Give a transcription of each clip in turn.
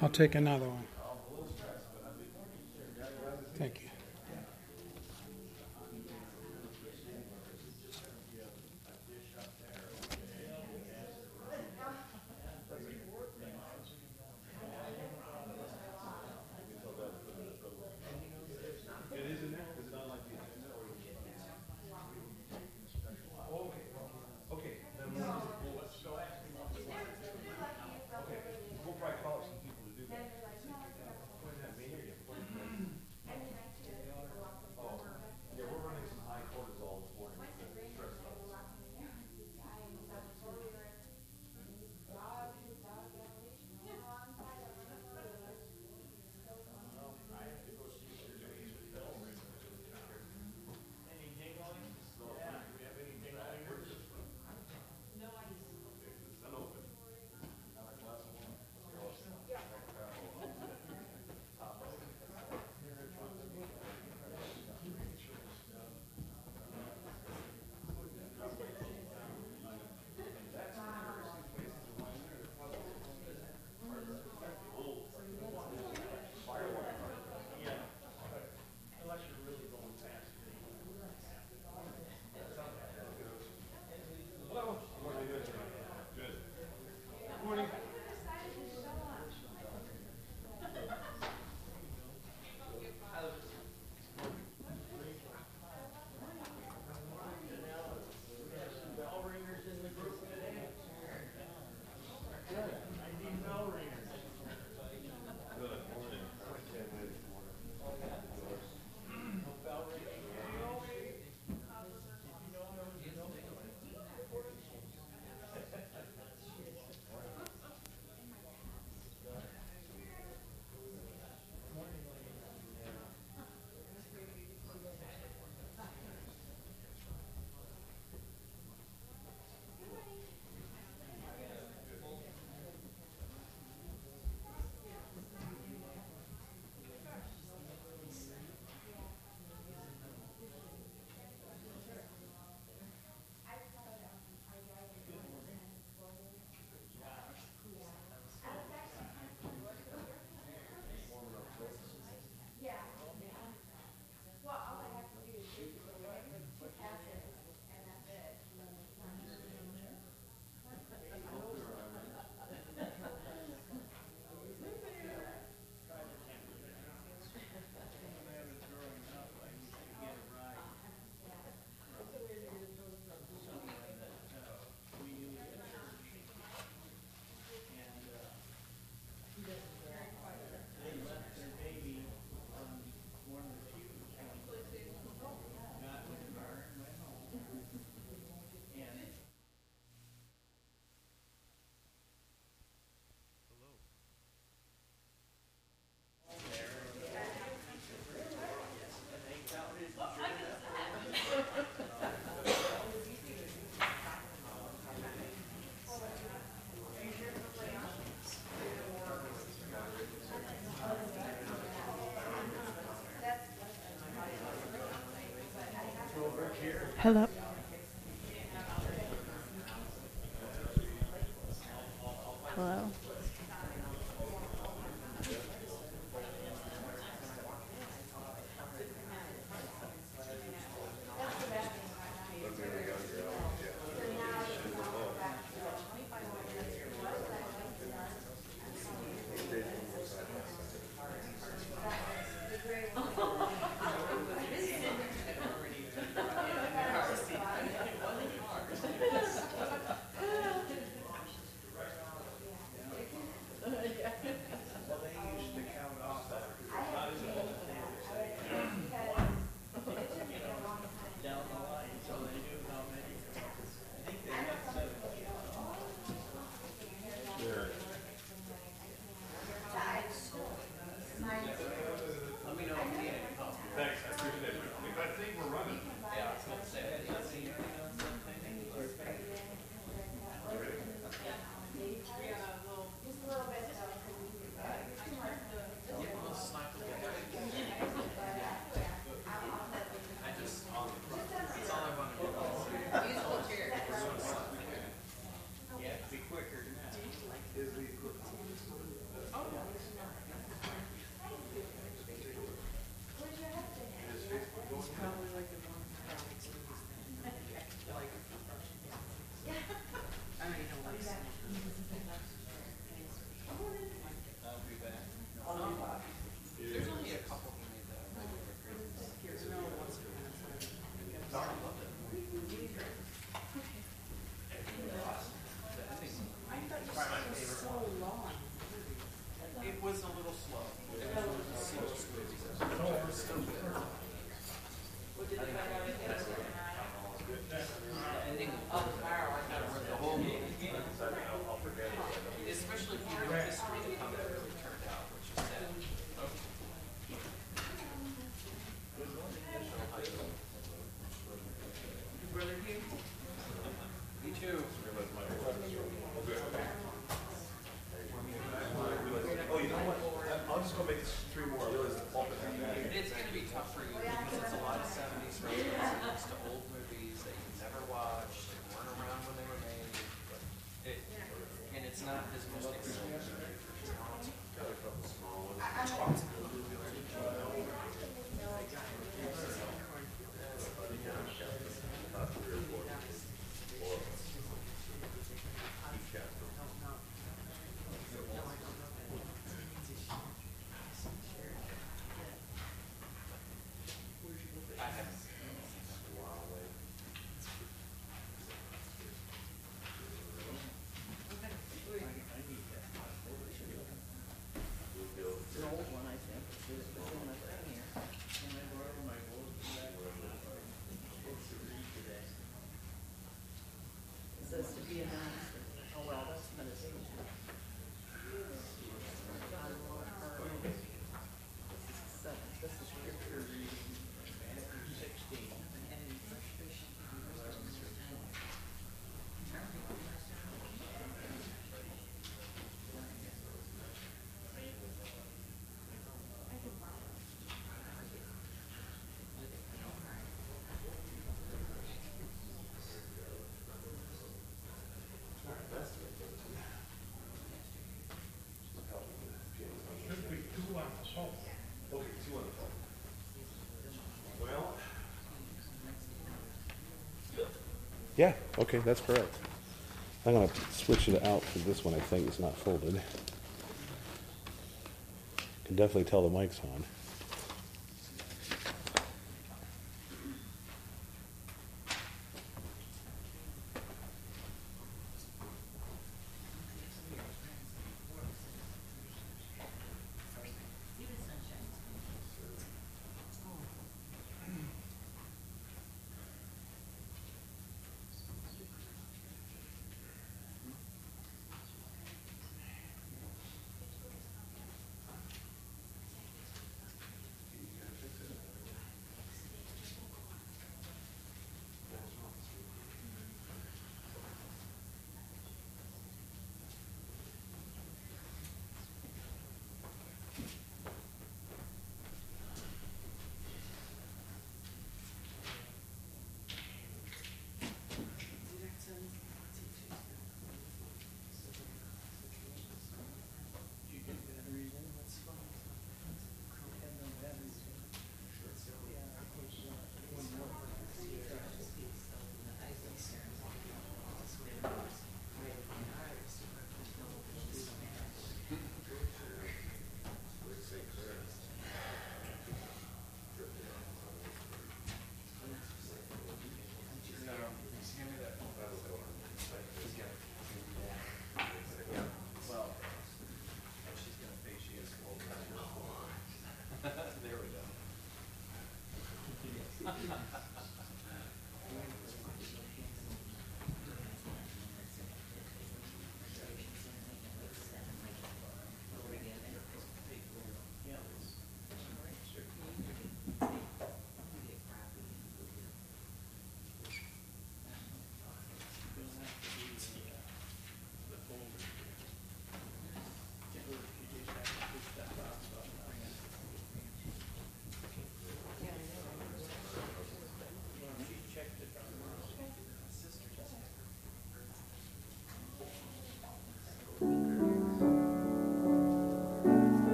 I'll take another one. Hello. Yeah, okay, that's correct. I'm gonna switch it out for this one, I think it's not folded. Can definitely tell the mic's on.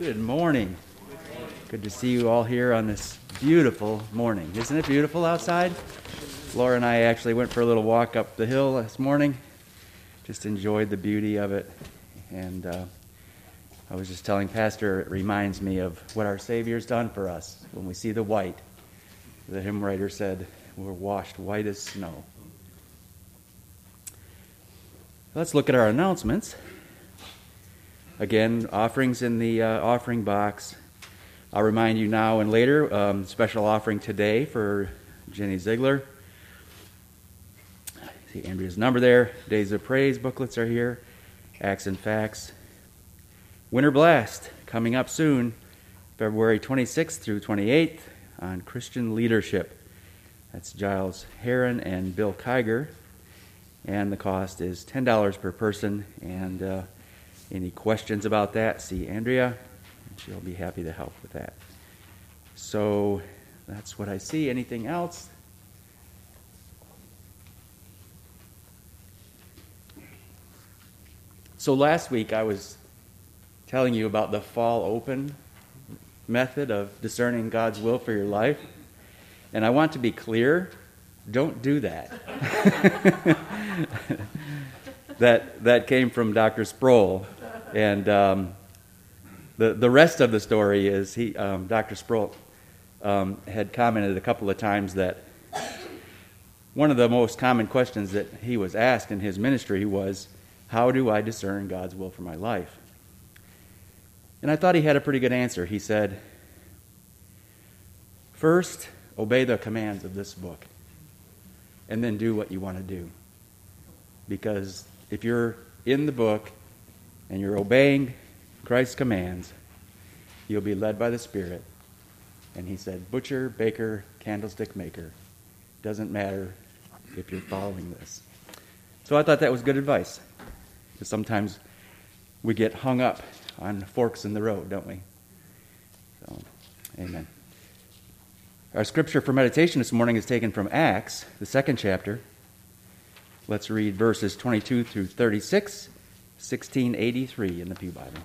Good morning. Good to see you all here on this beautiful morning. Isn't it beautiful outside? Laura and I actually went for a little walk up the hill this morning. Just enjoyed the beauty of it. And uh, I was just telling Pastor, it reminds me of what our Savior's done for us when we see the white. The hymn writer said, We're washed white as snow. Let's look at our announcements. Again, offerings in the uh, offering box. I'll remind you now and later, um, special offering today for Jenny Ziegler. See Andrea's number there. Days of Praise booklets are here. Acts and Facts. Winter Blast coming up soon, February 26th through 28th on Christian leadership. That's Giles Heron and Bill Kiger. And the cost is $10 per person. And uh, any questions about that, see Andrea, and she'll be happy to help with that. So that's what I see. Anything else? So last week I was telling you about the fall open method of discerning God's will for your life. And I want to be clear don't do that. that, that came from Dr. Sproul. And um, the, the rest of the story is he, um, Dr. Sproul um, had commented a couple of times that one of the most common questions that he was asked in his ministry was, How do I discern God's will for my life? And I thought he had a pretty good answer. He said, First, obey the commands of this book, and then do what you want to do. Because if you're in the book and you're obeying Christ's commands, you'll be led by the Spirit. And he said, Butcher, baker, candlestick maker. Doesn't matter if you're following this. So I thought that was good advice. Because sometimes we get hung up on forks in the road, don't we? So, amen. Our scripture for meditation this morning is taken from Acts, the second chapter. Let's read verses 22 through 36, 1683 in the Pew Bible.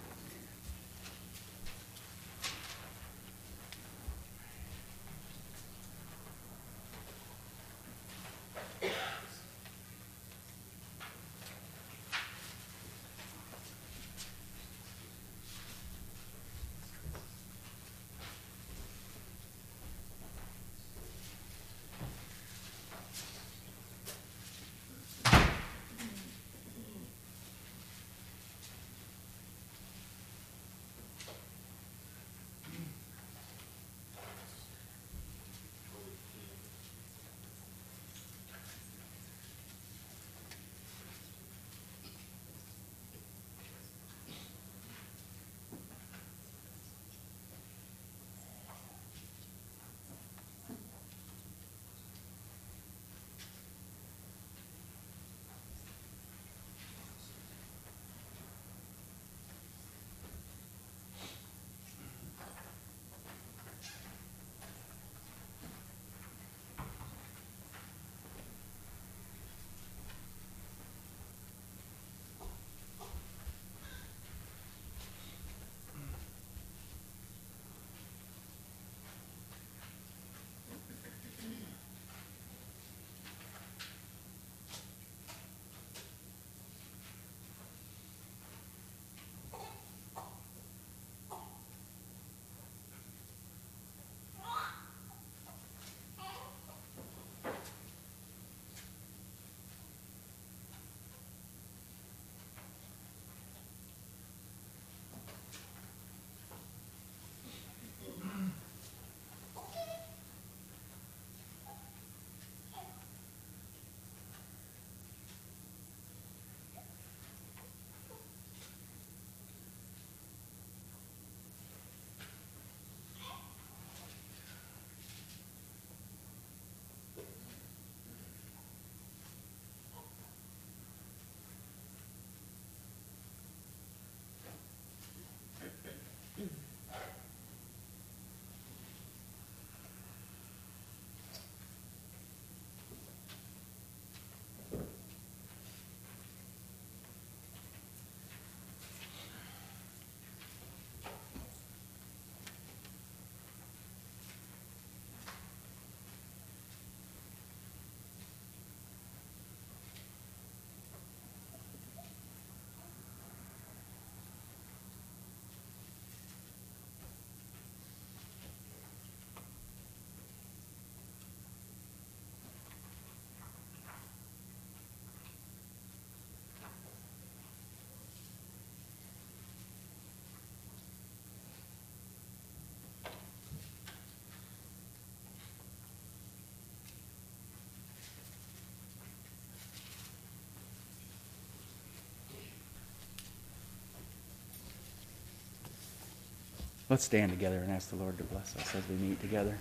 Let's stand together and ask the Lord to bless us as we meet together.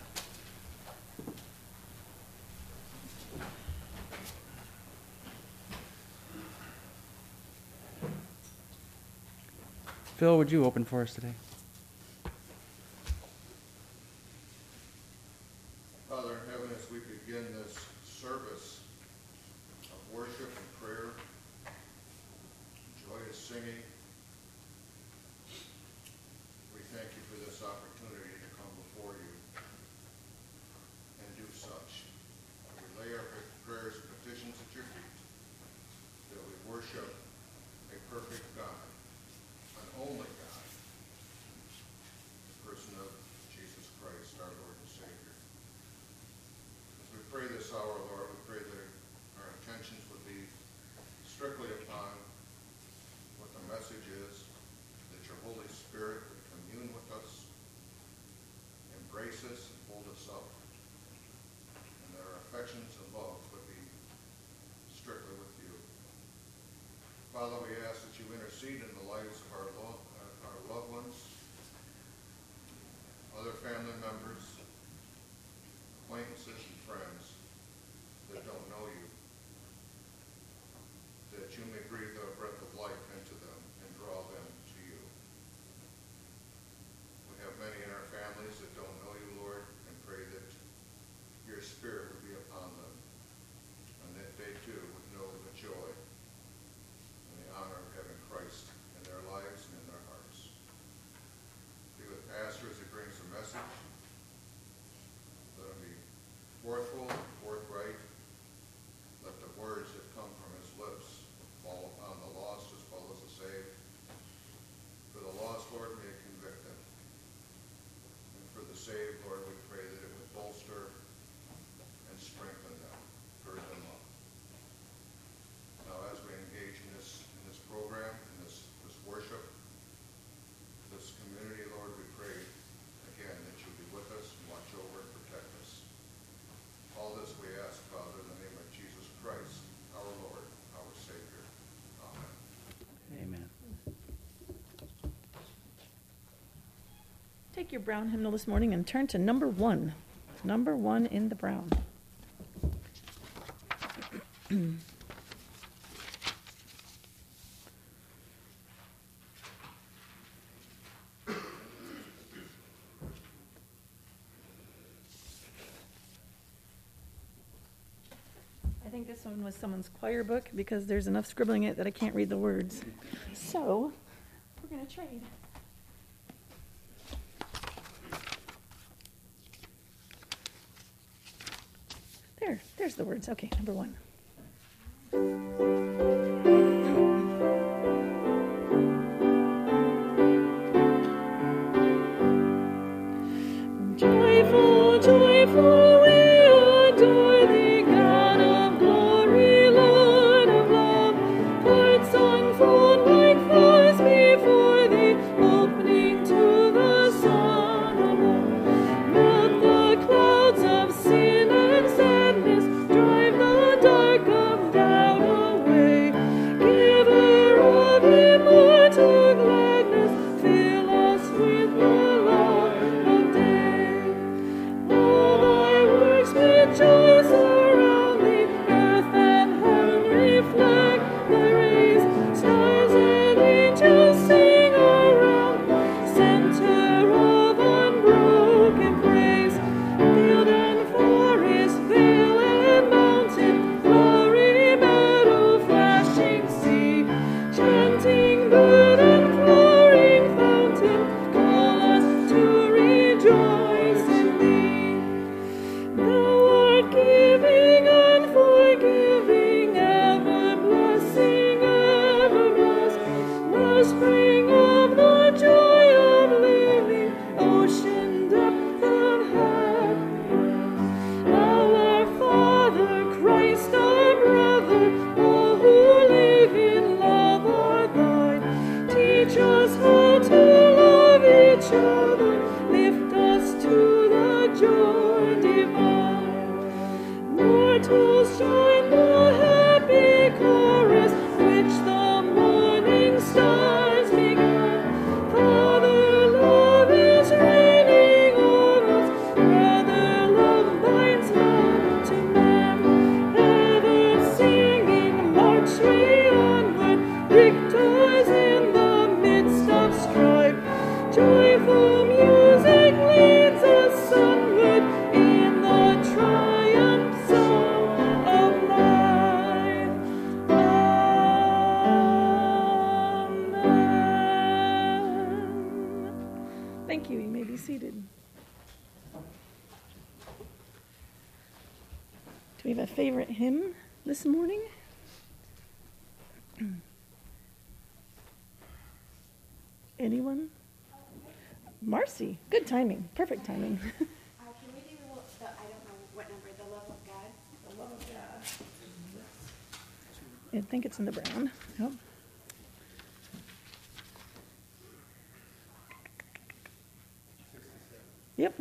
Phil, would you open for us today? Father, we ask that you intercede in the lives of our, lo- uh, our loved ones, other family members, acquaintances, and friends. Take your brown hymnal this morning and turn to number one. Number one in the brown. I think this one was someone's choir book because there's enough scribbling in it that I can't read the words. So, we're going to trade. There, there's the words. Okay, number one.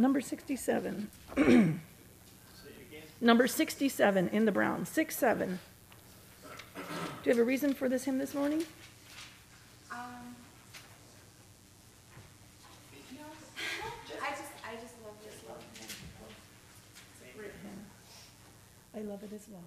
Number 67. number 67 in the brown. 6 7. Do you have a reason for this hymn this morning? Um, no, I just, I just love this love. It's a great hymn. I love it as well.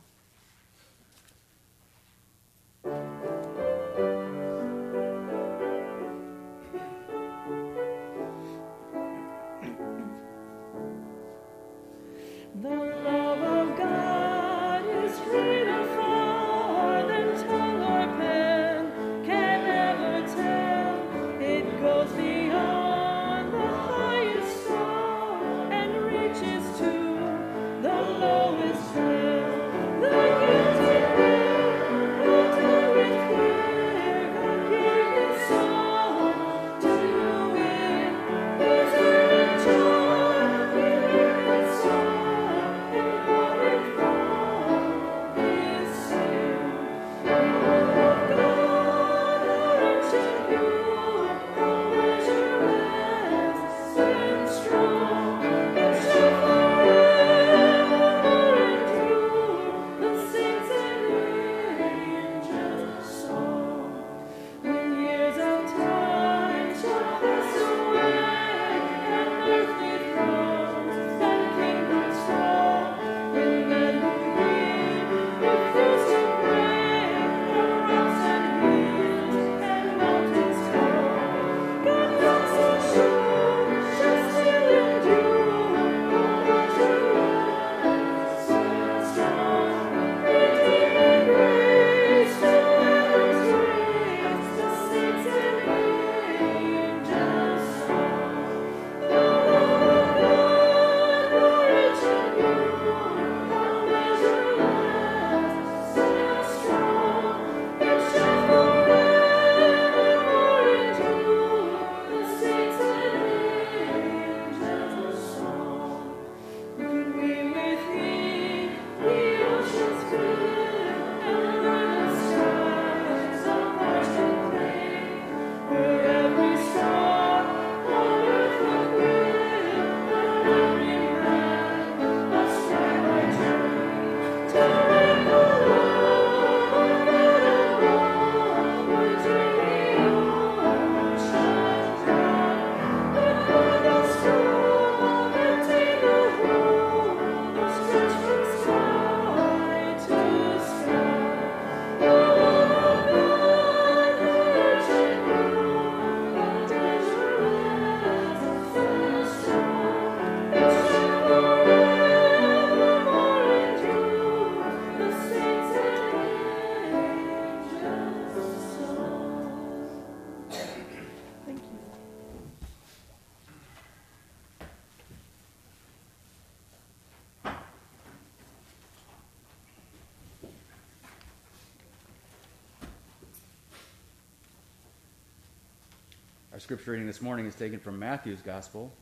Scripture reading this morning is taken from Matthew's Gospel,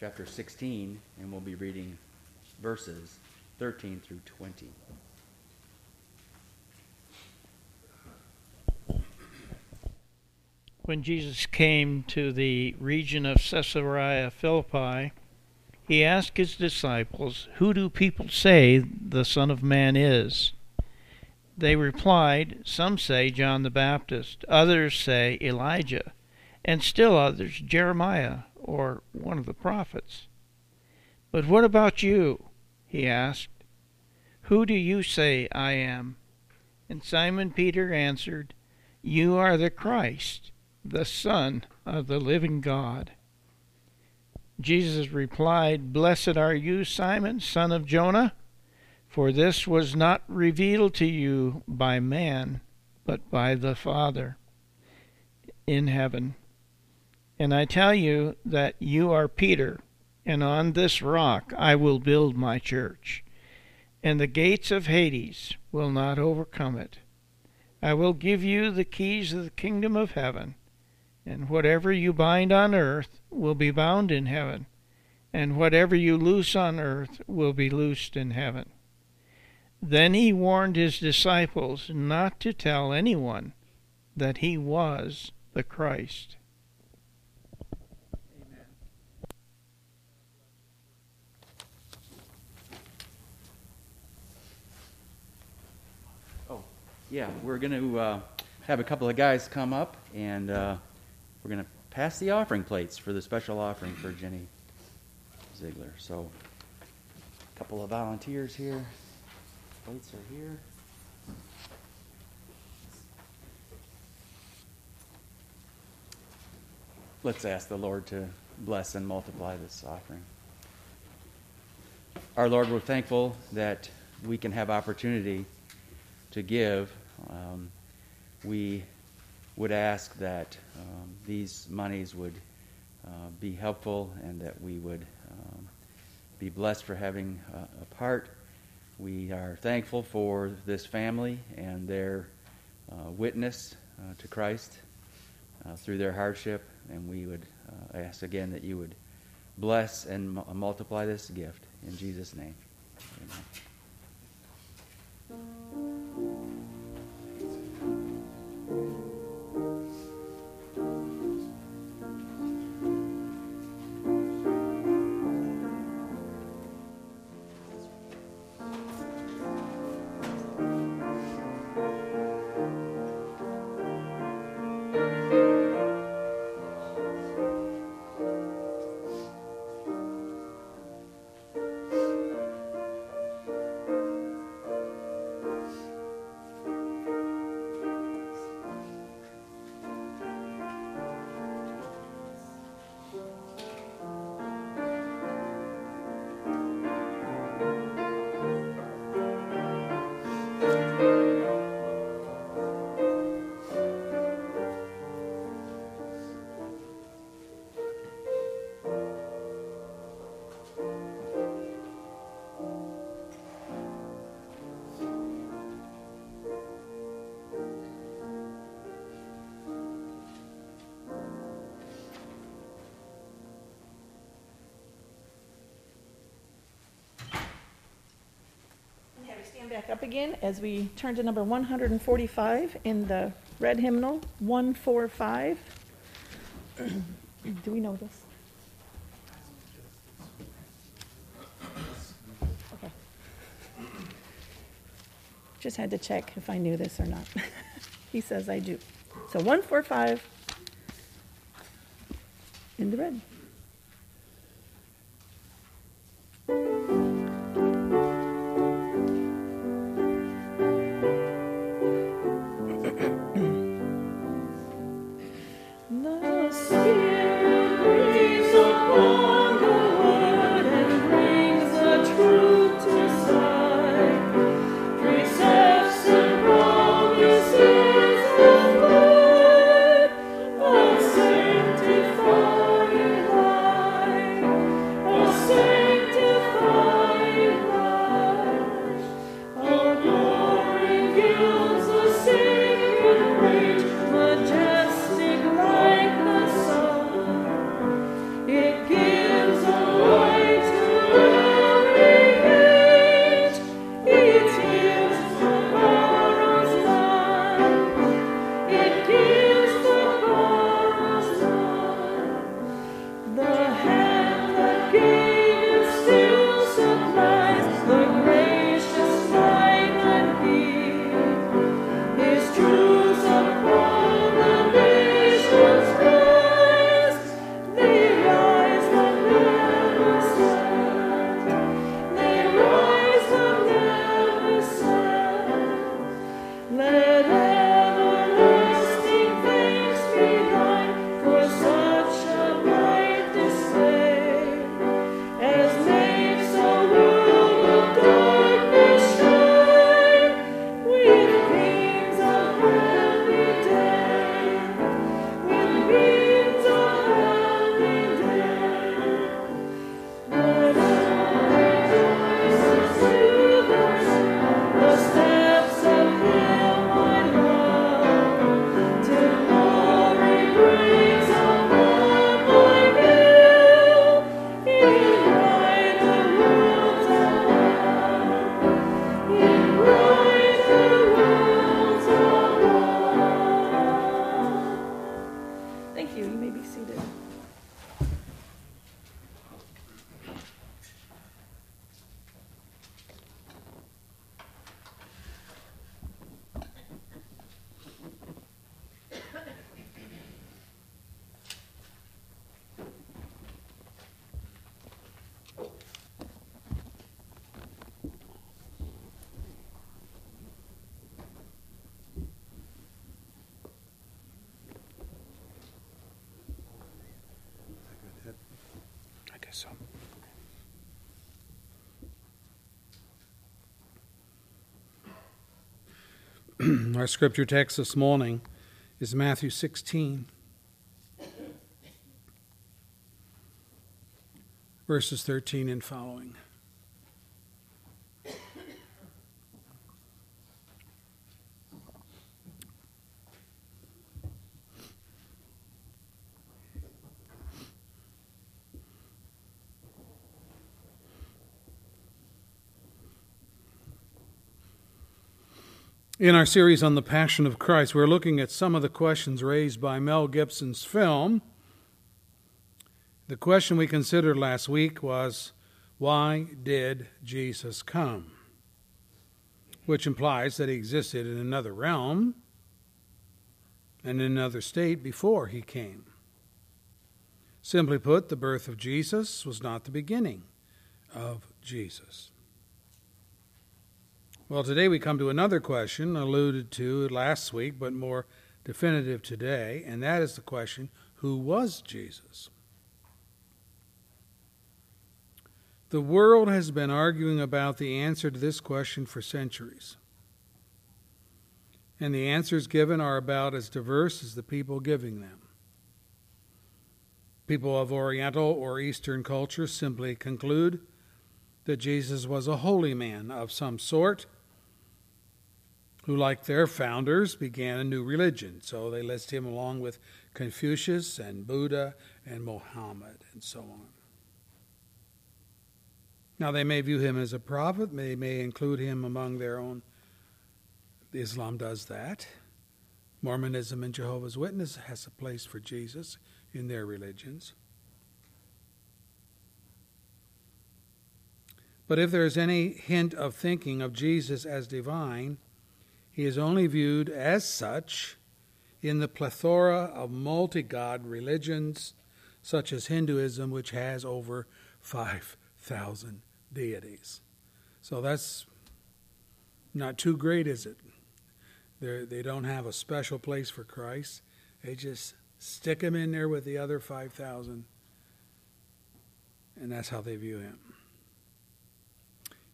chapter 16, and we'll be reading verses 13 through 20. When Jesus came to the region of Caesarea Philippi, he asked his disciples, Who do people say the Son of Man is? They replied, Some say John the Baptist, others say Elijah, and still others Jeremiah or one of the prophets. But what about you? He asked. Who do you say I am? And Simon Peter answered, You are the Christ, the Son of the living God. Jesus replied, Blessed are you, Simon, son of Jonah, for this was not revealed to you by man, but by the Father in heaven. And I tell you that you are Peter, and on this rock I will build my church, and the gates of Hades will not overcome it. I will give you the keys of the kingdom of heaven, and whatever you bind on earth will be bound in heaven, and whatever you loose on earth will be loosed in heaven. Then he warned his disciples not to tell anyone that he was the Christ. Yeah, we're going to uh, have a couple of guys come up and uh, we're going to pass the offering plates for the special offering for Jenny Ziegler. So, a couple of volunteers here. Plates are here. Let's ask the Lord to bless and multiply this offering. Our Lord, we're thankful that we can have opportunity to give. Um, we would ask that um, these monies would uh, be helpful and that we would um, be blessed for having uh, a part. We are thankful for this family and their uh, witness uh, to Christ uh, through their hardship, and we would uh, ask again that you would bless and mu- multiply this gift in Jesus' name. Amen. Have stand back up again as we turn to number 145 in the red hymnal, 145. Do we know this? Okay. Just had to check if I knew this or not. He says I do. So 145 in the red. Our scripture text this morning is Matthew 16, verses 13 and following. In our series on the Passion of Christ, we're looking at some of the questions raised by Mel Gibson's film. The question we considered last week was why did Jesus come? Which implies that he existed in another realm and in another state before he came. Simply put, the birth of Jesus was not the beginning of Jesus. Well, today we come to another question alluded to last week, but more definitive today, and that is the question who was Jesus? The world has been arguing about the answer to this question for centuries. And the answers given are about as diverse as the people giving them. People of Oriental or Eastern culture simply conclude that Jesus was a holy man of some sort who, like their founders, began a new religion. So they list him along with Confucius and Buddha and Mohammed and so on. Now, they may view him as a prophet, they may include him among their own. Islam does that. Mormonism and Jehovah's Witness has a place for Jesus in their religions. But if there is any hint of thinking of Jesus as divine, he is only viewed as such in the plethora of multi god religions, such as Hinduism, which has over 5,000 deities. So that's not too great, is it? They're, they don't have a special place for Christ. They just stick him in there with the other 5,000, and that's how they view him.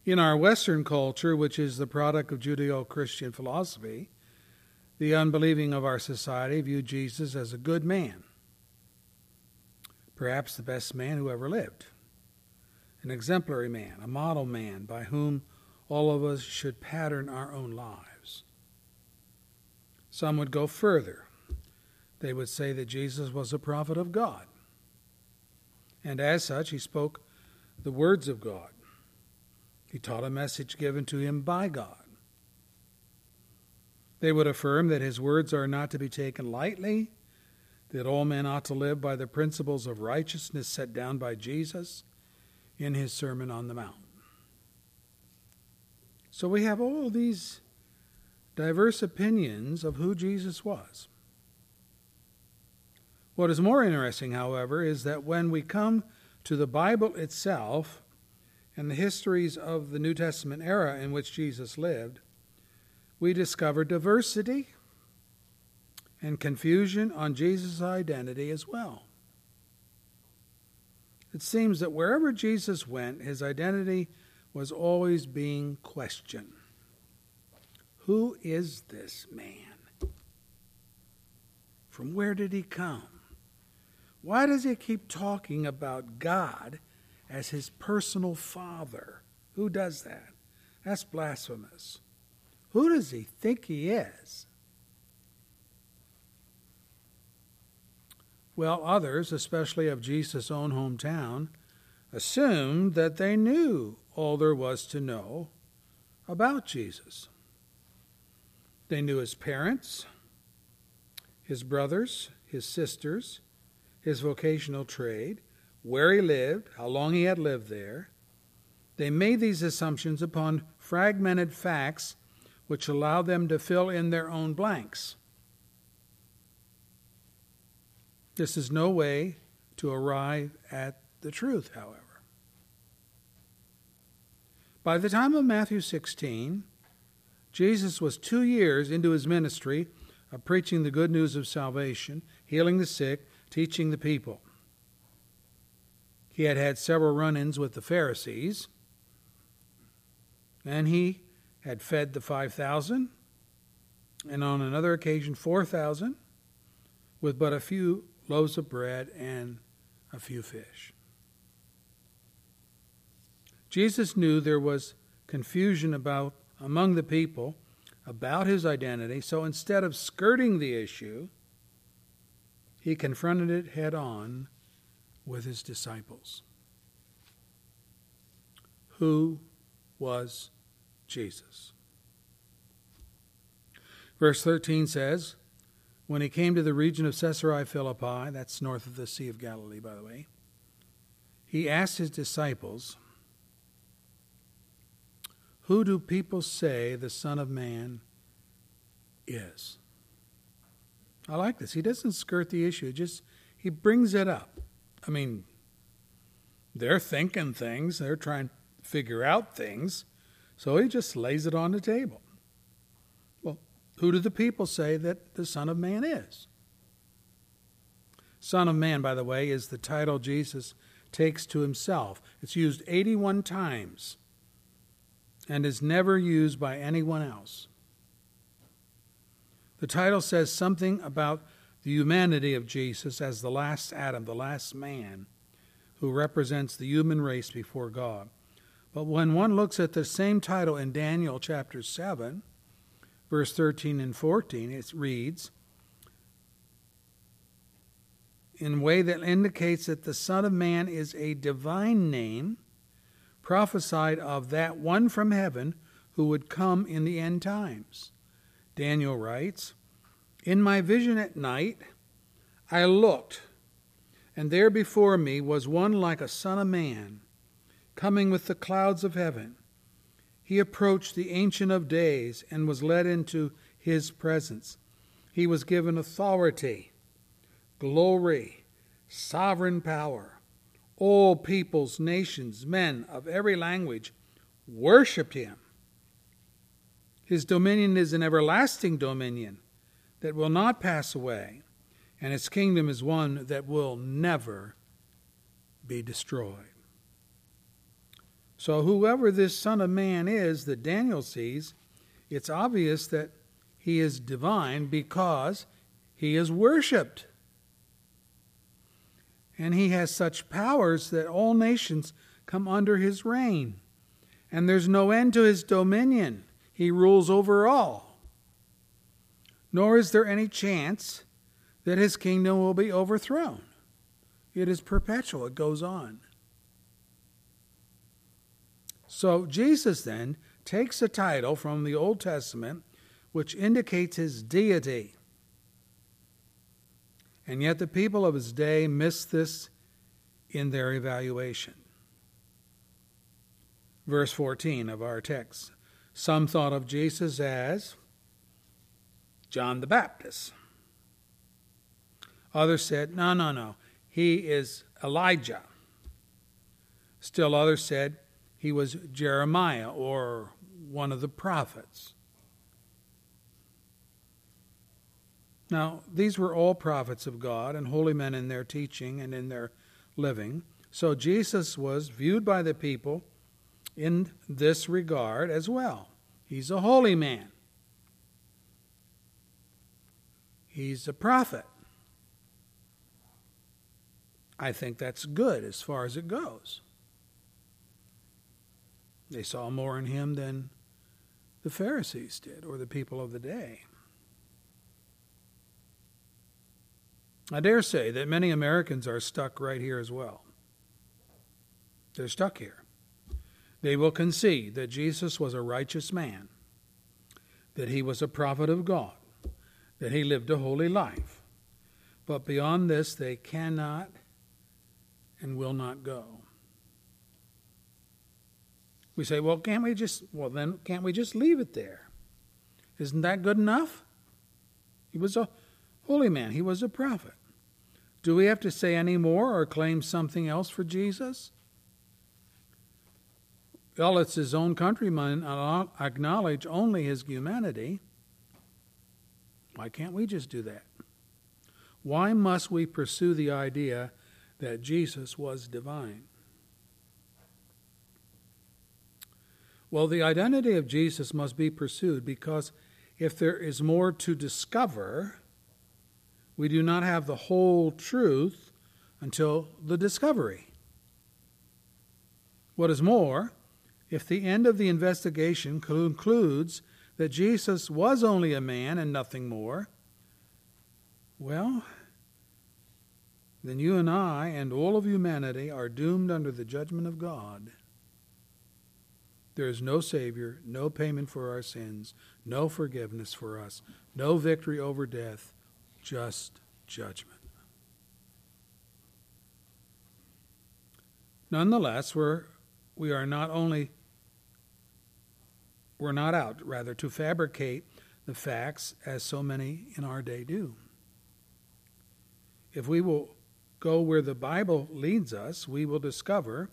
In our Western culture, which is the product of Judeo Christian philosophy, the unbelieving of our society view Jesus as a good man, perhaps the best man who ever lived, an exemplary man, a model man by whom all of us should pattern our own lives. Some would go further. They would say that Jesus was a prophet of God, and as such, he spoke the words of God. He taught a message given to him by God. They would affirm that his words are not to be taken lightly, that all men ought to live by the principles of righteousness set down by Jesus in his Sermon on the Mount. So we have all these diverse opinions of who Jesus was. What is more interesting, however, is that when we come to the Bible itself, and the histories of the New Testament era in which Jesus lived, we discover diversity and confusion on Jesus' identity as well. It seems that wherever Jesus went, his identity was always being questioned. Who is this man? From where did he come? Why does he keep talking about God as his personal father. Who does that? That's blasphemous. Who does he think he is? Well, others, especially of Jesus' own hometown, assumed that they knew all there was to know about Jesus. They knew his parents, his brothers, his sisters, his vocational trade, where he lived, how long he had lived there. They made these assumptions upon fragmented facts which allowed them to fill in their own blanks. This is no way to arrive at the truth, however. By the time of Matthew 16, Jesus was two years into his ministry of preaching the good news of salvation, healing the sick, teaching the people. He had had several run ins with the Pharisees, and he had fed the 5,000, and on another occasion 4,000 with but a few loaves of bread and a few fish. Jesus knew there was confusion about among the people about his identity, so instead of skirting the issue, he confronted it head on with his disciples. Who was Jesus? Verse 13 says, When he came to the region of Caesarea Philippi, that's north of the Sea of Galilee, by the way, he asked his disciples, Who do people say the Son of Man is? I like this. He doesn't skirt the issue, just he brings it up. I mean, they're thinking things, they're trying to figure out things, so he just lays it on the table. Well, who do the people say that the Son of Man is? Son of Man, by the way, is the title Jesus takes to himself. It's used 81 times and is never used by anyone else. The title says something about the humanity of Jesus as the last Adam, the last man, who represents the human race before God. But when one looks at the same title in Daniel chapter 7, verse 13 and 14, it reads, in a way that indicates that the Son of Man is a divine name prophesied of that one from heaven who would come in the end times. Daniel writes, In my vision at night, I looked, and there before me was one like a son of man, coming with the clouds of heaven. He approached the Ancient of Days and was led into his presence. He was given authority, glory, sovereign power. All peoples, nations, men of every language worshiped him. His dominion is an everlasting dominion that will not pass away, and his kingdom is one that will never be destroyed. So, whoever this Son of Man is that Daniel sees, it's obvious that he is divine because he is worshiped. And he has such powers that all nations come under his reign. And there's no end to his dominion. He rules over all. Nor is there any chance that his kingdom will be overthrown. It is perpetual, it goes on. So Jesus then takes a title from the Old Testament which indicates his deity. And yet the people of his day missed this in their evaluation. Verse 14 of our text Some thought of Jesus as John the Baptist. Others said, No, no, no, he is Elijah. Still others said he was Jeremiah or one of the prophets. Now, these were all prophets of God and holy men in their teaching and in their living. So Jesus was viewed by the people in this regard as well. He's a holy man, he's a prophet. I think that's good as far as it goes. They saw more in him than the Pharisees did or the people of the day. I dare say that many Americans are stuck right here as well. They're stuck here. They will concede that Jesus was a righteous man, that he was a prophet of God, that he lived a holy life. But beyond this, they cannot and will not go. We say, well, can't we just, well, then can't we just leave it there? Isn't that good enough? He was a holy man, he was a prophet. Do we have to say any more or claim something else for Jesus? Well, it's his own countrymen acknowledge only his humanity. Why can't we just do that? Why must we pursue the idea that Jesus was divine? Well, the identity of Jesus must be pursued because if there is more to discover, we do not have the whole truth until the discovery. What is more, if the end of the investigation concludes that Jesus was only a man and nothing more, well, then you and I and all of humanity are doomed under the judgment of God. There is no Savior, no payment for our sins, no forgiveness for us, no victory over death, just judgment. Nonetheless, we're, we are not only, we're not out, rather, to fabricate the facts as so many in our day do. If we will go where the Bible leads us, we will discover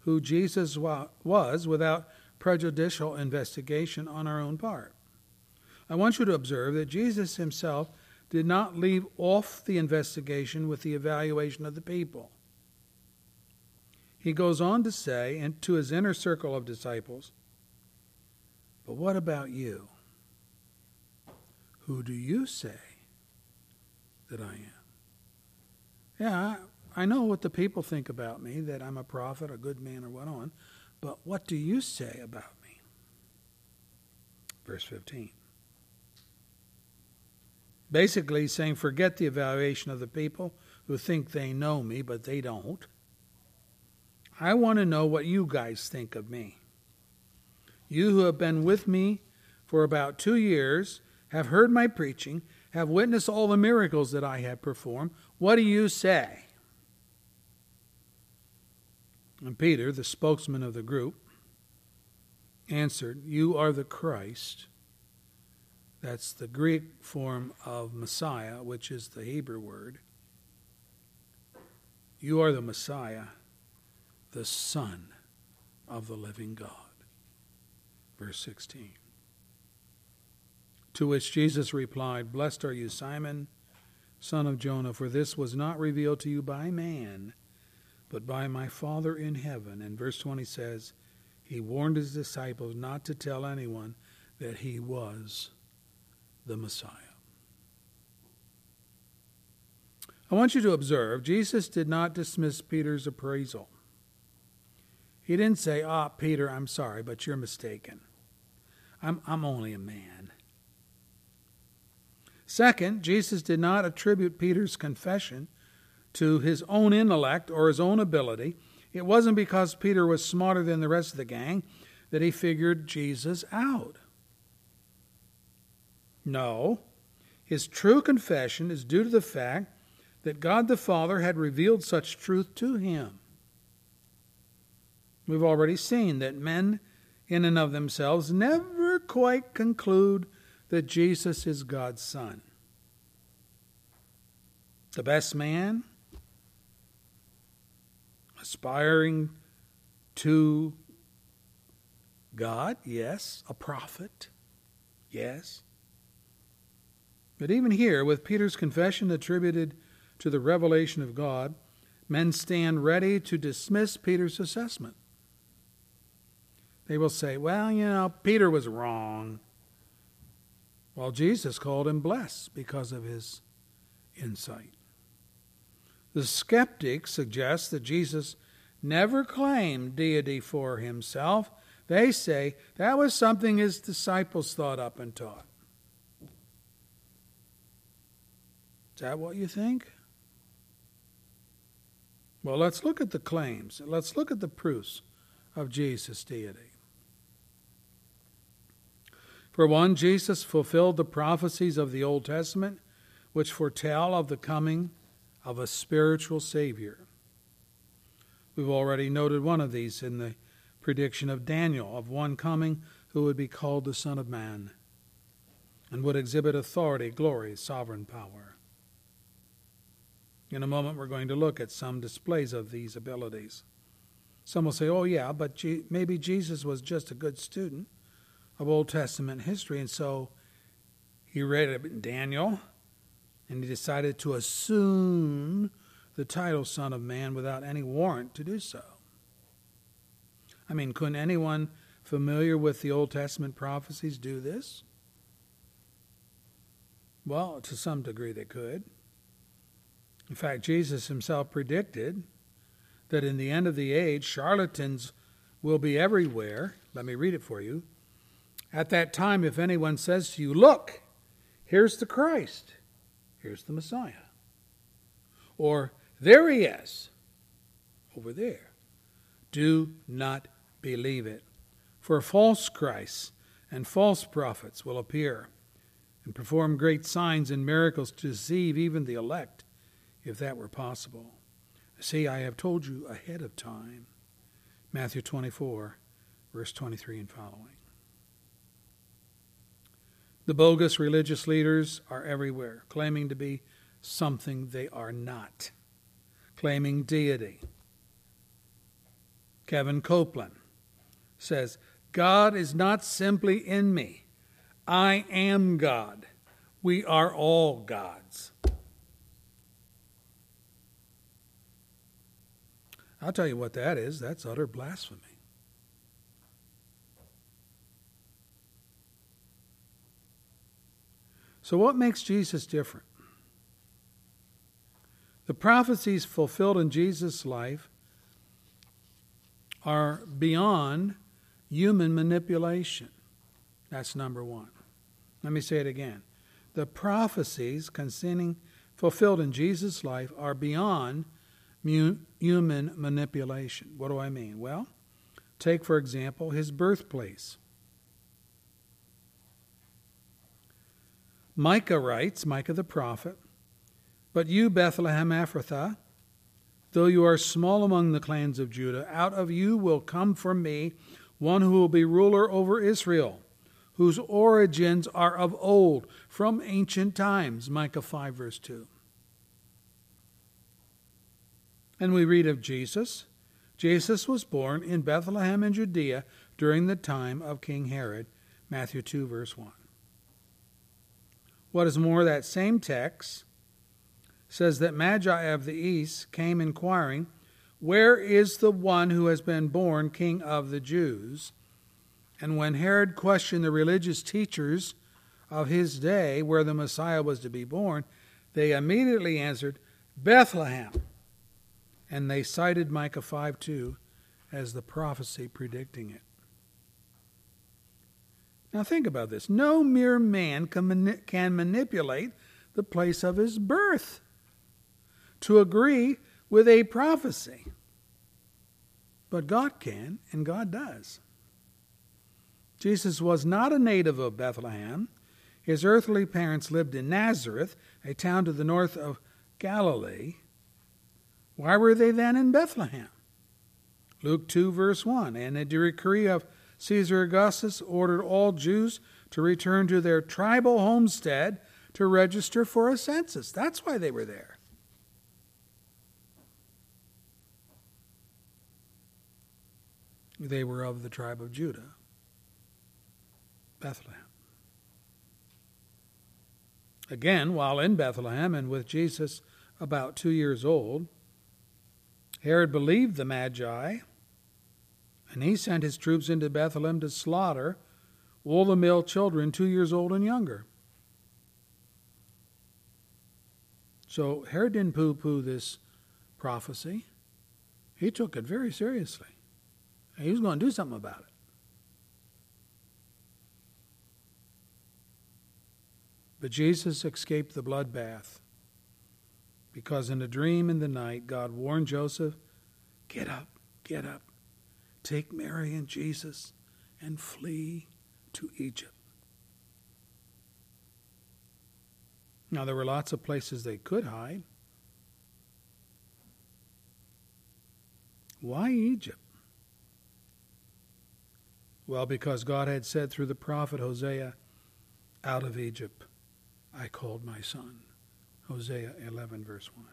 who Jesus wa- was without prejudicial investigation on our own part. I want you to observe that Jesus himself did not leave off the investigation with the evaluation of the people. He goes on to say and to his inner circle of disciples, But what about you? Who do you say that I am? Yeah, I, I know what the people think about me, that I'm a prophet, a good man, or what on, but what do you say about me? Verse 15. Basically, saying, forget the evaluation of the people who think they know me, but they don't. I want to know what you guys think of me. You who have been with me for about two years, have heard my preaching, have witnessed all the miracles that I have performed. What do you say? And Peter, the spokesman of the group, answered, You are the Christ. That's the Greek form of Messiah, which is the Hebrew word. You are the Messiah, the Son of the living God. Verse 16. To which Jesus replied, Blessed are you, Simon, son of Jonah, for this was not revealed to you by man, but by my Father in heaven. And verse 20 says, He warned his disciples not to tell anyone that he was the Messiah. I want you to observe, Jesus did not dismiss Peter's appraisal. He didn't say, Ah, Peter, I'm sorry, but you're mistaken. I'm, I'm only a man. Second, Jesus did not attribute Peter's confession to his own intellect or his own ability. It wasn't because Peter was smarter than the rest of the gang that he figured Jesus out. No, his true confession is due to the fact that God the Father had revealed such truth to him. We've already seen that men, in and of themselves, never quite conclude that Jesus is God's Son. The best man, aspiring to God, yes. A prophet, yes. But even here, with Peter's confession attributed to the revelation of God, men stand ready to dismiss Peter's assessment. They will say, well, you know, Peter was wrong. While Jesus called him blessed because of his insight. The skeptics suggest that Jesus never claimed deity for himself. They say that was something his disciples thought up and taught. Is that what you think? Well, let's look at the claims. Let's look at the proofs of Jesus' deity. For one, Jesus fulfilled the prophecies of the Old Testament, which foretell of the coming of a spiritual Savior. We've already noted one of these in the prediction of Daniel of one coming who would be called the Son of Man and would exhibit authority, glory, sovereign power. In a moment, we're going to look at some displays of these abilities. Some will say, oh, yeah, but maybe Jesus was just a good student of Old Testament history, and so he read it in Daniel, and he decided to assume the title Son of Man without any warrant to do so. I mean, couldn't anyone familiar with the Old Testament prophecies do this? Well, to some degree they could. In fact, Jesus himself predicted that in the end of the age, charlatans will be everywhere. Let me read it for you. At that time, if anyone says to you, Look, here's the Christ, here's the Messiah, or there he is, over there, do not believe it. For false Christs and false prophets will appear and perform great signs and miracles to deceive even the elect, if that were possible. See, I have told you ahead of time. Matthew 24, verse 23 and following. The bogus religious leaders are everywhere, claiming to be something they are not, claiming deity. Kevin Copeland says, God is not simply in me. I am God. We are all gods. I'll tell you what that is. That's utter blasphemy. So, what makes Jesus different? The prophecies fulfilled in Jesus' life are beyond human manipulation. That's number one. Let me say it again. The prophecies concerning fulfilled in Jesus' life are beyond mu- human manipulation. What do I mean? Well, take for example his birthplace. Micah writes, Micah the prophet, But you, Bethlehem Ephrathah, though you are small among the clans of Judah, out of you will come for me one who will be ruler over Israel, whose origins are of old, from ancient times. Micah 5, verse 2. And we read of Jesus. Jesus was born in Bethlehem in Judea during the time of King Herod. Matthew 2, verse 1. What is more, that same text says that Magi of the east came inquiring, Where is the one who has been born king of the Jews? And when Herod questioned the religious teachers of his day where the Messiah was to be born, they immediately answered, Bethlehem. And they cited Micah 5 2 as the prophecy predicting it. Now think about this. No mere man can, mani- can manipulate the place of his birth to agree with a prophecy. But God can, and God does. Jesus was not a native of Bethlehem. His earthly parents lived in Nazareth, a town to the north of Galilee. Why were they then in Bethlehem? Luke 2, verse 1 And a decree of Caesar Augustus ordered all Jews to return to their tribal homestead to register for a census. That's why they were there. They were of the tribe of Judah, Bethlehem. Again, while in Bethlehem and with Jesus about two years old, Herod believed the Magi, and he sent his troops into Bethlehem to slaughter all the male children two years old and younger. So Herod didn't poo poo this prophecy, he took it very seriously. And he was going to do something about it. But Jesus escaped the bloodbath because in a dream in the night, God warned Joseph get up, get up, take Mary and Jesus and flee to Egypt. Now, there were lots of places they could hide. Why Egypt? Well, because God had said through the prophet Hosea, Out of Egypt I called my son. Hosea 11, verse 1.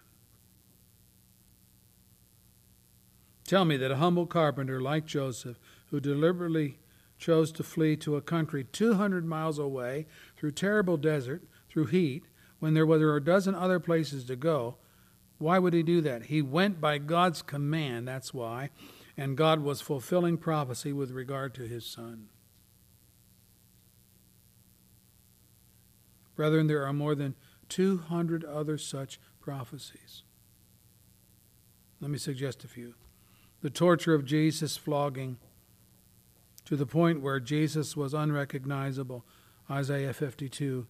Tell me that a humble carpenter like Joseph, who deliberately chose to flee to a country 200 miles away through terrible desert, through heat, when there were a dozen other places to go, why would he do that? He went by God's command, that's why, and God was fulfilling prophecy with regard to his son. Brethren, there are more than 200 other such prophecies. Let me suggest a few. The torture of Jesus, flogging, to the point where Jesus was unrecognizable. Isaiah 52,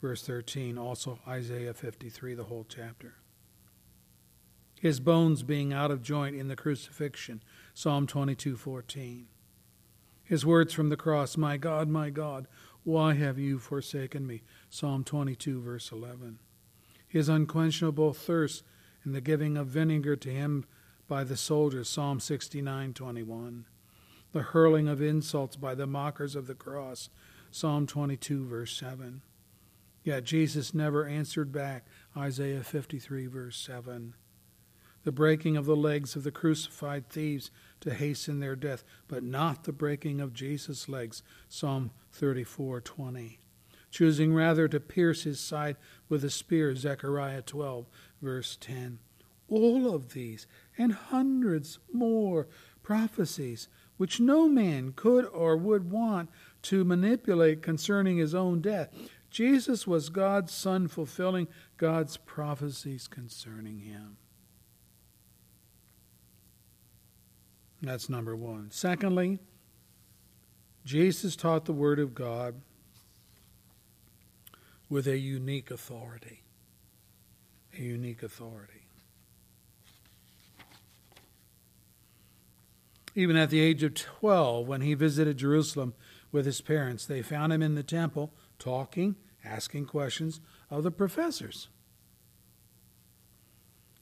verse 13. Also, Isaiah 53, the whole chapter. His bones being out of joint in the crucifixion. Psalm 22, 14. His words from the cross, My God, my God, why have you forsaken me? Psalm 22, verse 11. His unquenchable thirst in the giving of vinegar to him by the soldiers. Psalm 69, 21 the hurling of insults by the mockers of the cross. Psalm 22, verse 7. Yet Jesus never answered back. Isaiah 53, verse 7. The breaking of the legs of the crucified thieves to hasten their death, but not the breaking of Jesus' legs. Psalm 34, 20. Choosing rather to pierce his side with a spear. Zechariah 12, verse 10. All of these and hundreds more prophecies which no man could or would want to manipulate concerning his own death. Jesus was God's Son, fulfilling God's prophecies concerning him. That's number one. Secondly, Jesus taught the Word of God with a unique authority. A unique authority. Even at the age of 12, when he visited Jerusalem with his parents, they found him in the temple talking, asking questions of the professors.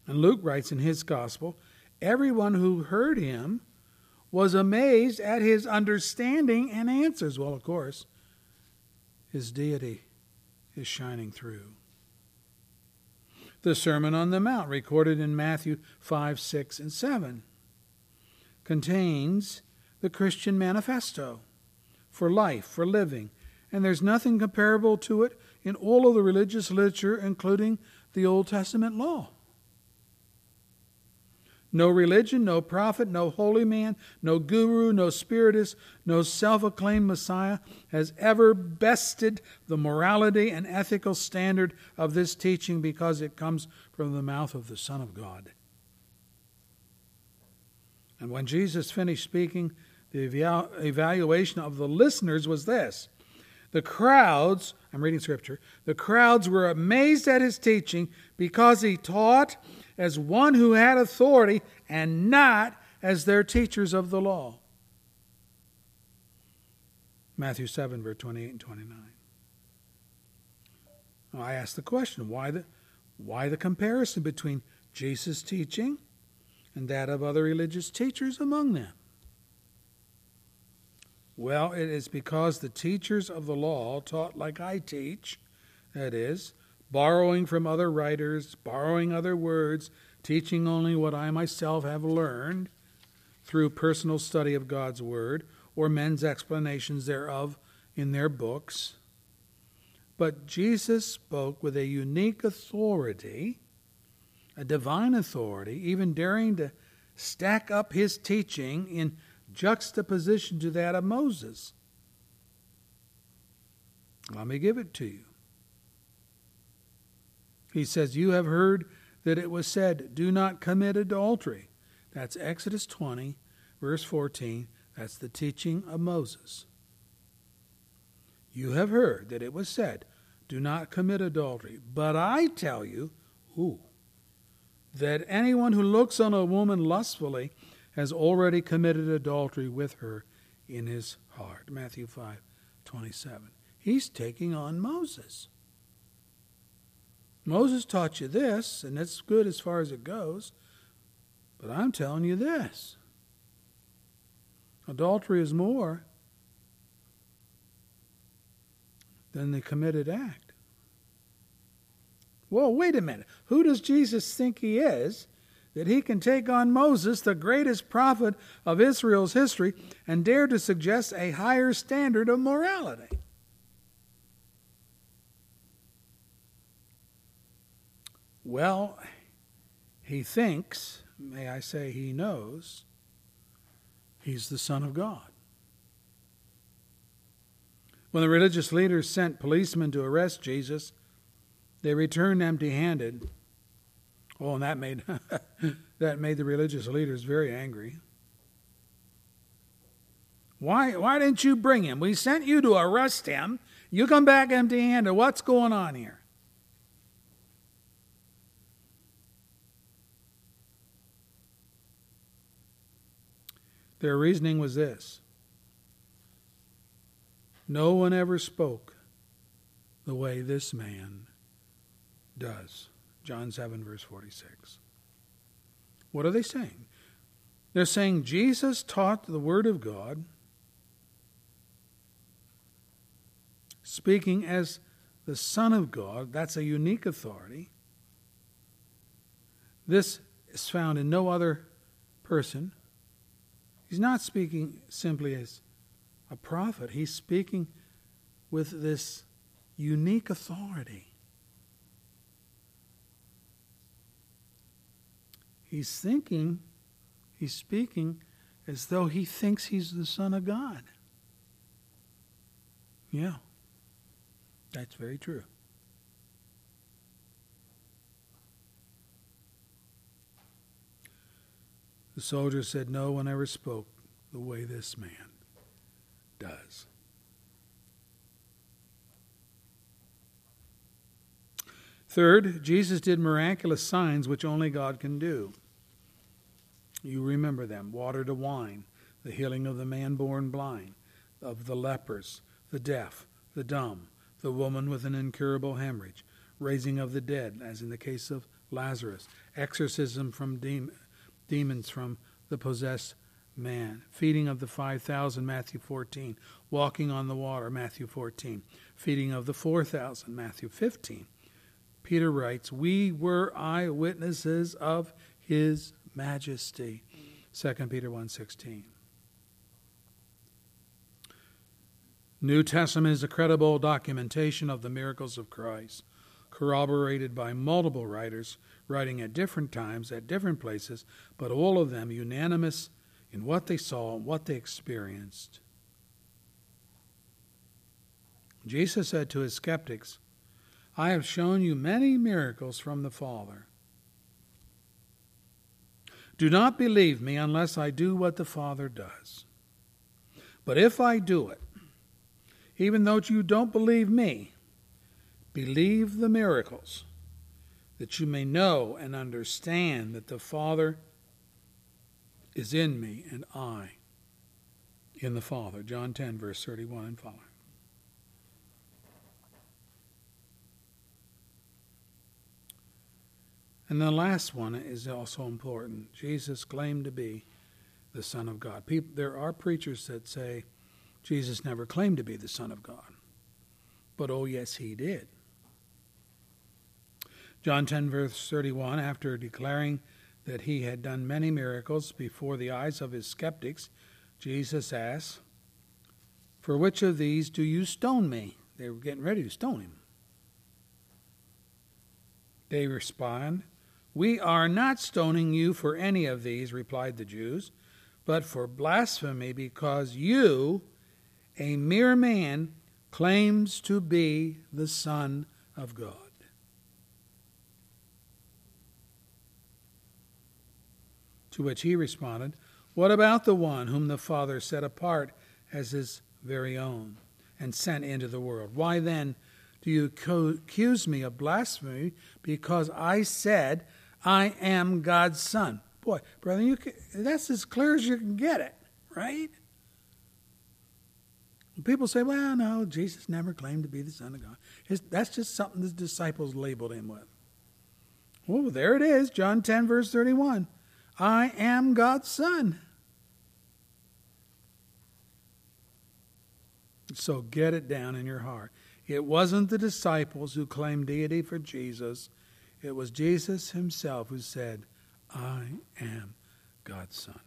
And Luke writes in his gospel everyone who heard him was amazed at his understanding and answers. Well, of course, his deity is shining through. The Sermon on the Mount, recorded in Matthew 5, 6, and 7 contains the Christian manifesto for life, for living, and there's nothing comparable to it in all of the religious literature, including the Old Testament law. No religion, no prophet, no holy man, no guru, no spiritist, no self acclaimed Messiah has ever bested the morality and ethical standard of this teaching because it comes from the mouth of the Son of God. And when Jesus finished speaking, the evaluation of the listeners was this The crowds, I'm reading scripture, the crowds were amazed at his teaching because he taught as one who had authority and not as their teachers of the law. Matthew 7, verse 28 and 29. I ask the question why the, why the comparison between Jesus' teaching and that of other religious teachers among them? Well, it is because the teachers of the law taught like I teach, that is, borrowing from other writers, borrowing other words, teaching only what I myself have learned through personal study of God's Word or men's explanations thereof in their books. But Jesus spoke with a unique authority, a divine authority, even daring to stack up his teaching in juxtaposition to that of Moses. Let me give it to you. He says, You have heard that it was said, Do not commit adultery. That's Exodus 20, verse 14. That's the teaching of Moses. You have heard that it was said, Do not commit adultery. But I tell you, ooh, that anyone who looks on a woman lustfully has already committed adultery with her in his heart. Matthew 5 27. He's taking on Moses. Moses taught you this, and it's good as far as it goes, but I'm telling you this adultery is more than the committed act. Well, wait a minute. Who does Jesus think he is that he can take on Moses, the greatest prophet of Israel's history, and dare to suggest a higher standard of morality? Well, he thinks, may I say, he knows, he's the Son of God. When the religious leaders sent policemen to arrest Jesus, they returned empty handed. Oh, and that made, that made the religious leaders very angry. Why, why didn't you bring him? We sent you to arrest him. You come back empty handed. What's going on here? Their reasoning was this No one ever spoke the way this man does. John 7, verse 46. What are they saying? They're saying Jesus taught the Word of God, speaking as the Son of God. That's a unique authority. This is found in no other person. He's not speaking simply as a prophet, he's speaking with this unique authority. He's thinking, he's speaking as though he thinks he's the Son of God. Yeah, that's very true. The soldier said, No one ever spoke the way this man does. Third, Jesus did miraculous signs which only God can do. You remember them water to wine, the healing of the man born blind, of the lepers, the deaf, the dumb, the woman with an incurable hemorrhage, raising of the dead, as in the case of Lazarus, exorcism from dem- demons from the possessed man, feeding of the 5,000, Matthew 14, walking on the water, Matthew 14, feeding of the 4,000, Matthew 15. Peter writes, We were eyewitnesses of his majesty. 2 Peter 1:16. New Testament is a credible documentation of the miracles of Christ, corroborated by multiple writers writing at different times, at different places, but all of them unanimous in what they saw and what they experienced. Jesus said to his skeptics, I have shown you many miracles from the Father. Do not believe me unless I do what the Father does. But if I do it, even though you don't believe me, believe the miracles, that you may know and understand that the Father is in me and I in the Father. John 10, verse 31 and following. And the last one is also important. Jesus claimed to be the Son of God. People, there are preachers that say Jesus never claimed to be the Son of God. But oh, yes, he did. John 10, verse 31, after declaring that he had done many miracles before the eyes of his skeptics, Jesus asks, For which of these do you stone me? They were getting ready to stone him. They respond, We are not stoning you for any of these, replied the Jews, but for blasphemy, because you, a mere man, claims to be the Son of God. To which he responded, What about the one whom the Father set apart as his very own and sent into the world? Why then do you accuse me of blasphemy because I said I am God's son? Boy, brother, you can, that's as clear as you can get it, right? People say, well, no, Jesus never claimed to be the Son of God. His, that's just something the disciples labeled him with. Well, there it is, John 10, verse 31. I am God's Son. So get it down in your heart. It wasn't the disciples who claimed deity for Jesus, it was Jesus himself who said, I am God's Son.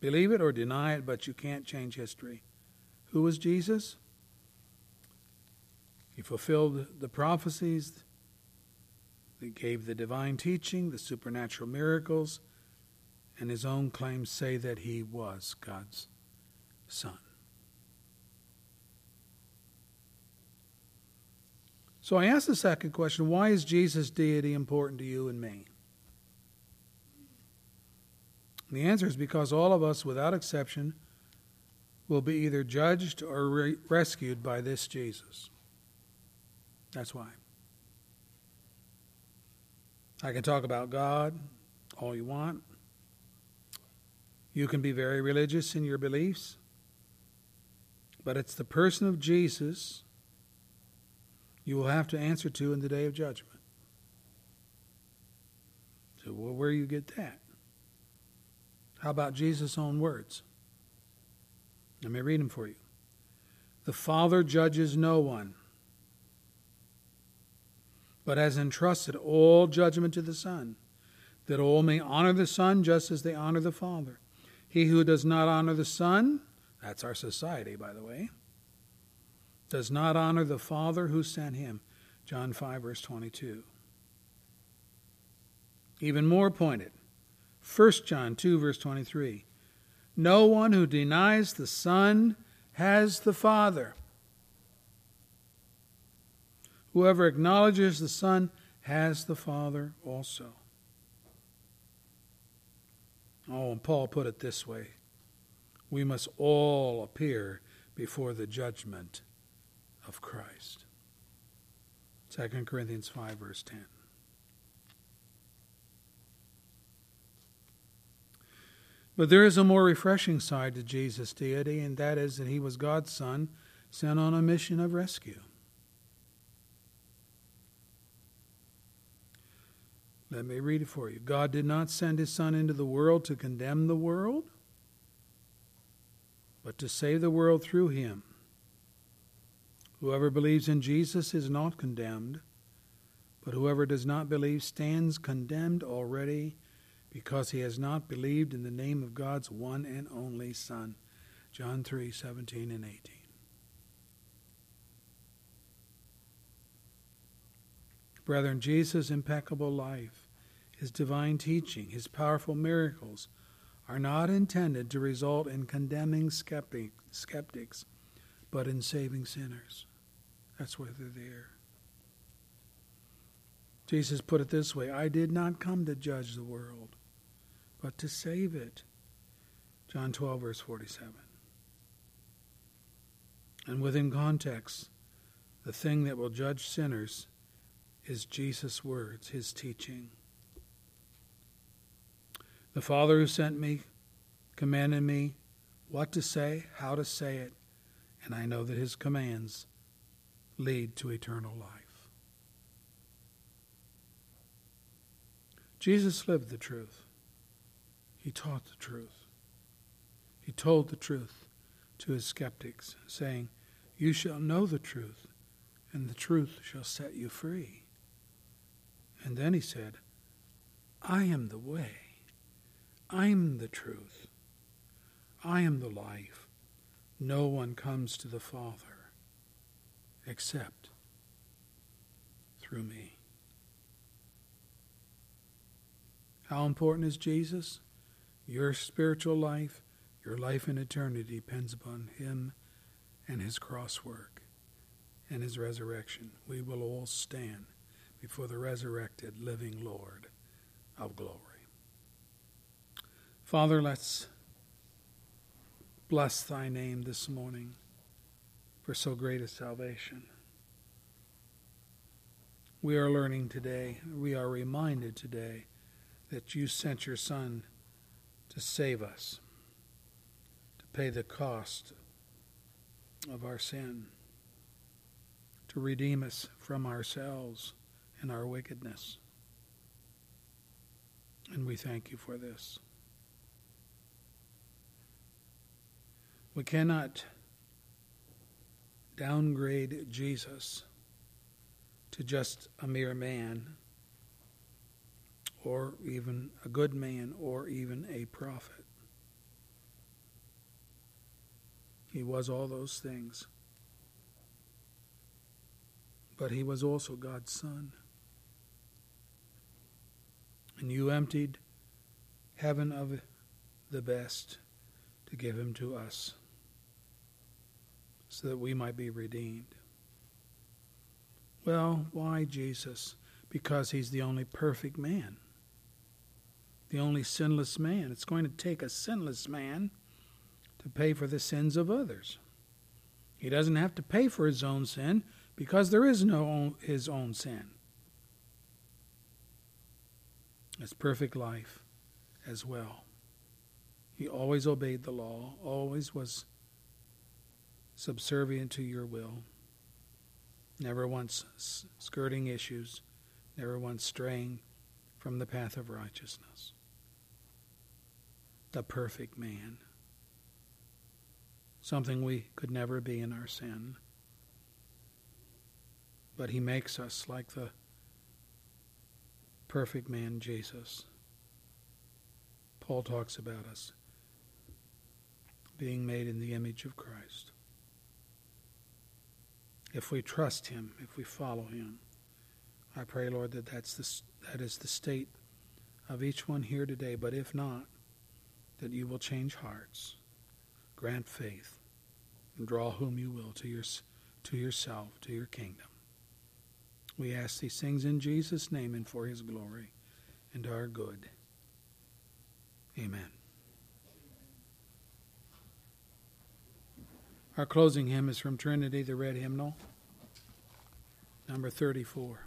Believe it or deny it, but you can't change history. Who was Jesus? He fulfilled the prophecies that gave the divine teaching, the supernatural miracles, and his own claims say that he was God's Son. So I ask the second question why is Jesus' deity important to you and me? And the answer is because all of us, without exception, will be either judged or re- rescued by this Jesus. That's why. I can talk about God all you want. You can be very religious in your beliefs. But it's the person of Jesus you will have to answer to in the day of judgment. So, well, where do you get that? How about Jesus' own words? Let me read them for you. The Father judges no one, but has entrusted all judgment to the Son, that all may honor the Son just as they honor the Father. He who does not honor the Son, that's our society, by the way, does not honor the Father who sent him. John 5, verse 22. Even more pointed, 1 John 2, verse 23. No one who denies the Son has the Father. Whoever acknowledges the Son has the Father also. Oh, and Paul put it this way we must all appear before the judgment of Christ. 2 Corinthians 5, verse 10. But there is a more refreshing side to Jesus' deity, and that is that he was God's Son sent on a mission of rescue. Let me read it for you. God did not send his Son into the world to condemn the world, but to save the world through him. Whoever believes in Jesus is not condemned, but whoever does not believe stands condemned already because he has not believed in the name of God's one and only Son. John 3 17 and 18. Brethren, Jesus' impeccable life, his divine teaching, his powerful miracles are not intended to result in condemning skeptic, skeptics, but in saving sinners. That's why they're there. Jesus put it this way I did not come to judge the world, but to save it. John 12, verse 47. And within context, the thing that will judge sinners is Jesus' words, his teaching. The Father who sent me commanded me what to say, how to say it, and I know that his commands lead to eternal life. Jesus lived the truth. He taught the truth. He told the truth to his skeptics, saying, You shall know the truth, and the truth shall set you free. And then he said, I am the way. I am the truth. I am the life. No one comes to the Father except through me. How important is Jesus? Your spiritual life, your life in eternity depends upon him and his cross work and his resurrection. We will all stand before the resurrected living Lord of glory. Father, let's bless thy name this morning for so great a salvation. We are learning today, we are reminded today that you sent your Son to save us, to pay the cost of our sin, to redeem us from ourselves and our wickedness. And we thank you for this. We cannot downgrade Jesus to just a mere man, or even a good man, or even a prophet. He was all those things. But he was also God's Son. And you emptied heaven of the best to give him to us so that we might be redeemed. Well, why Jesus? Because he's the only perfect man, the only sinless man. It's going to take a sinless man to pay for the sins of others. He doesn't have to pay for his own sin because there is no own, his own sin. It's perfect life as well. He always obeyed the law, always was subservient to your will, never once skirting issues, never once straying from the path of righteousness. The perfect man. Something we could never be in our sin. But he makes us like the perfect man, Jesus. Paul talks about us being made in the image of Christ. If we trust him, if we follow him, I pray, Lord, that that's the, that is the state of each one here today. But if not, that you will change hearts, grant faith, and draw whom you will to, your, to yourself, to your kingdom. We ask these things in Jesus' name and for his glory and our good. Amen. Our closing hymn is from Trinity, the Red Hymnal, number 34.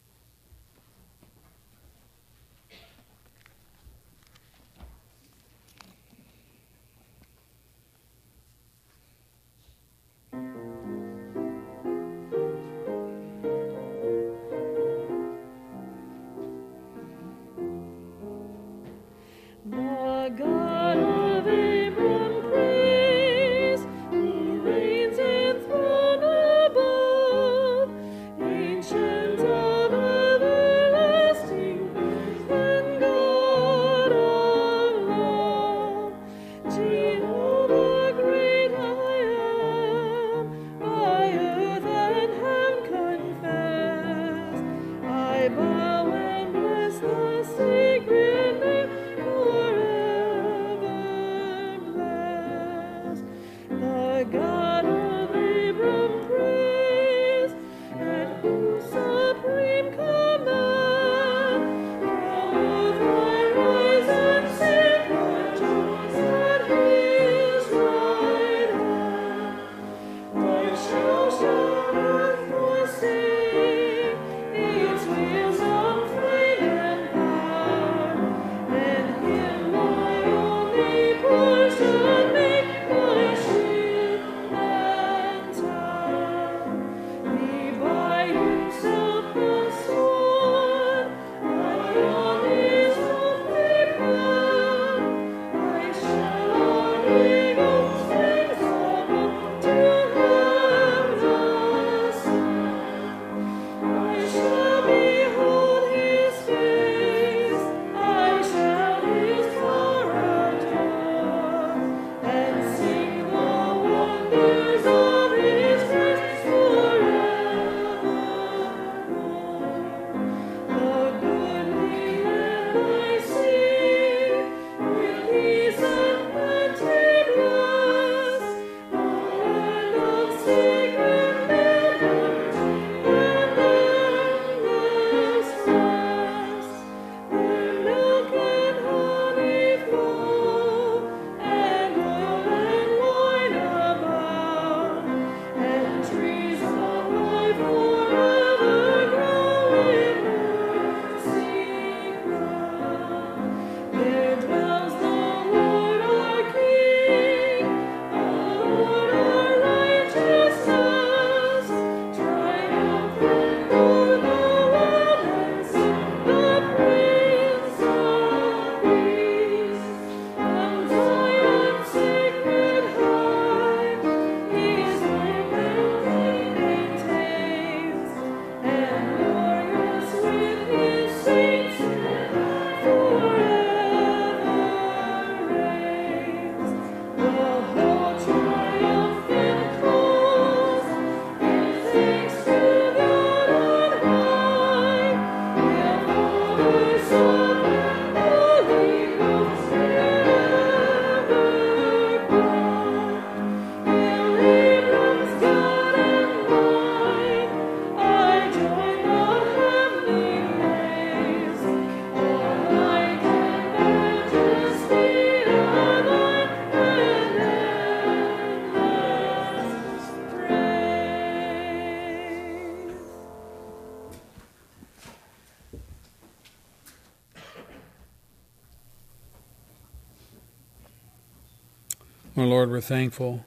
Lord, we're thankful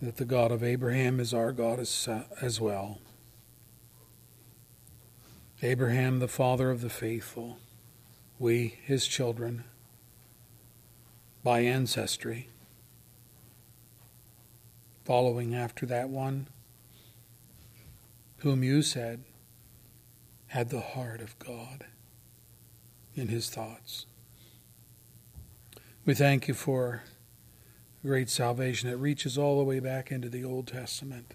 that the God of Abraham is our God as, as well. Abraham, the father of the faithful, we, his children, by ancestry, following after that one whom you said had the heart of God in his thoughts. We thank you for great salvation. It reaches all the way back into the Old Testament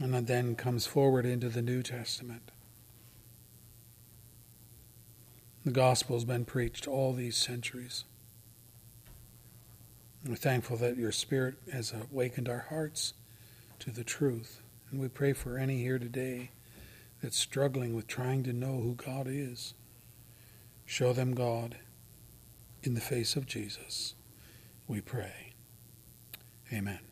and then comes forward into the New Testament. The gospel has been preached all these centuries. We're thankful that your Spirit has awakened our hearts to the truth. And we pray for any here today that's struggling with trying to know who God is. Show them God in the face of Jesus. We pray. Amen.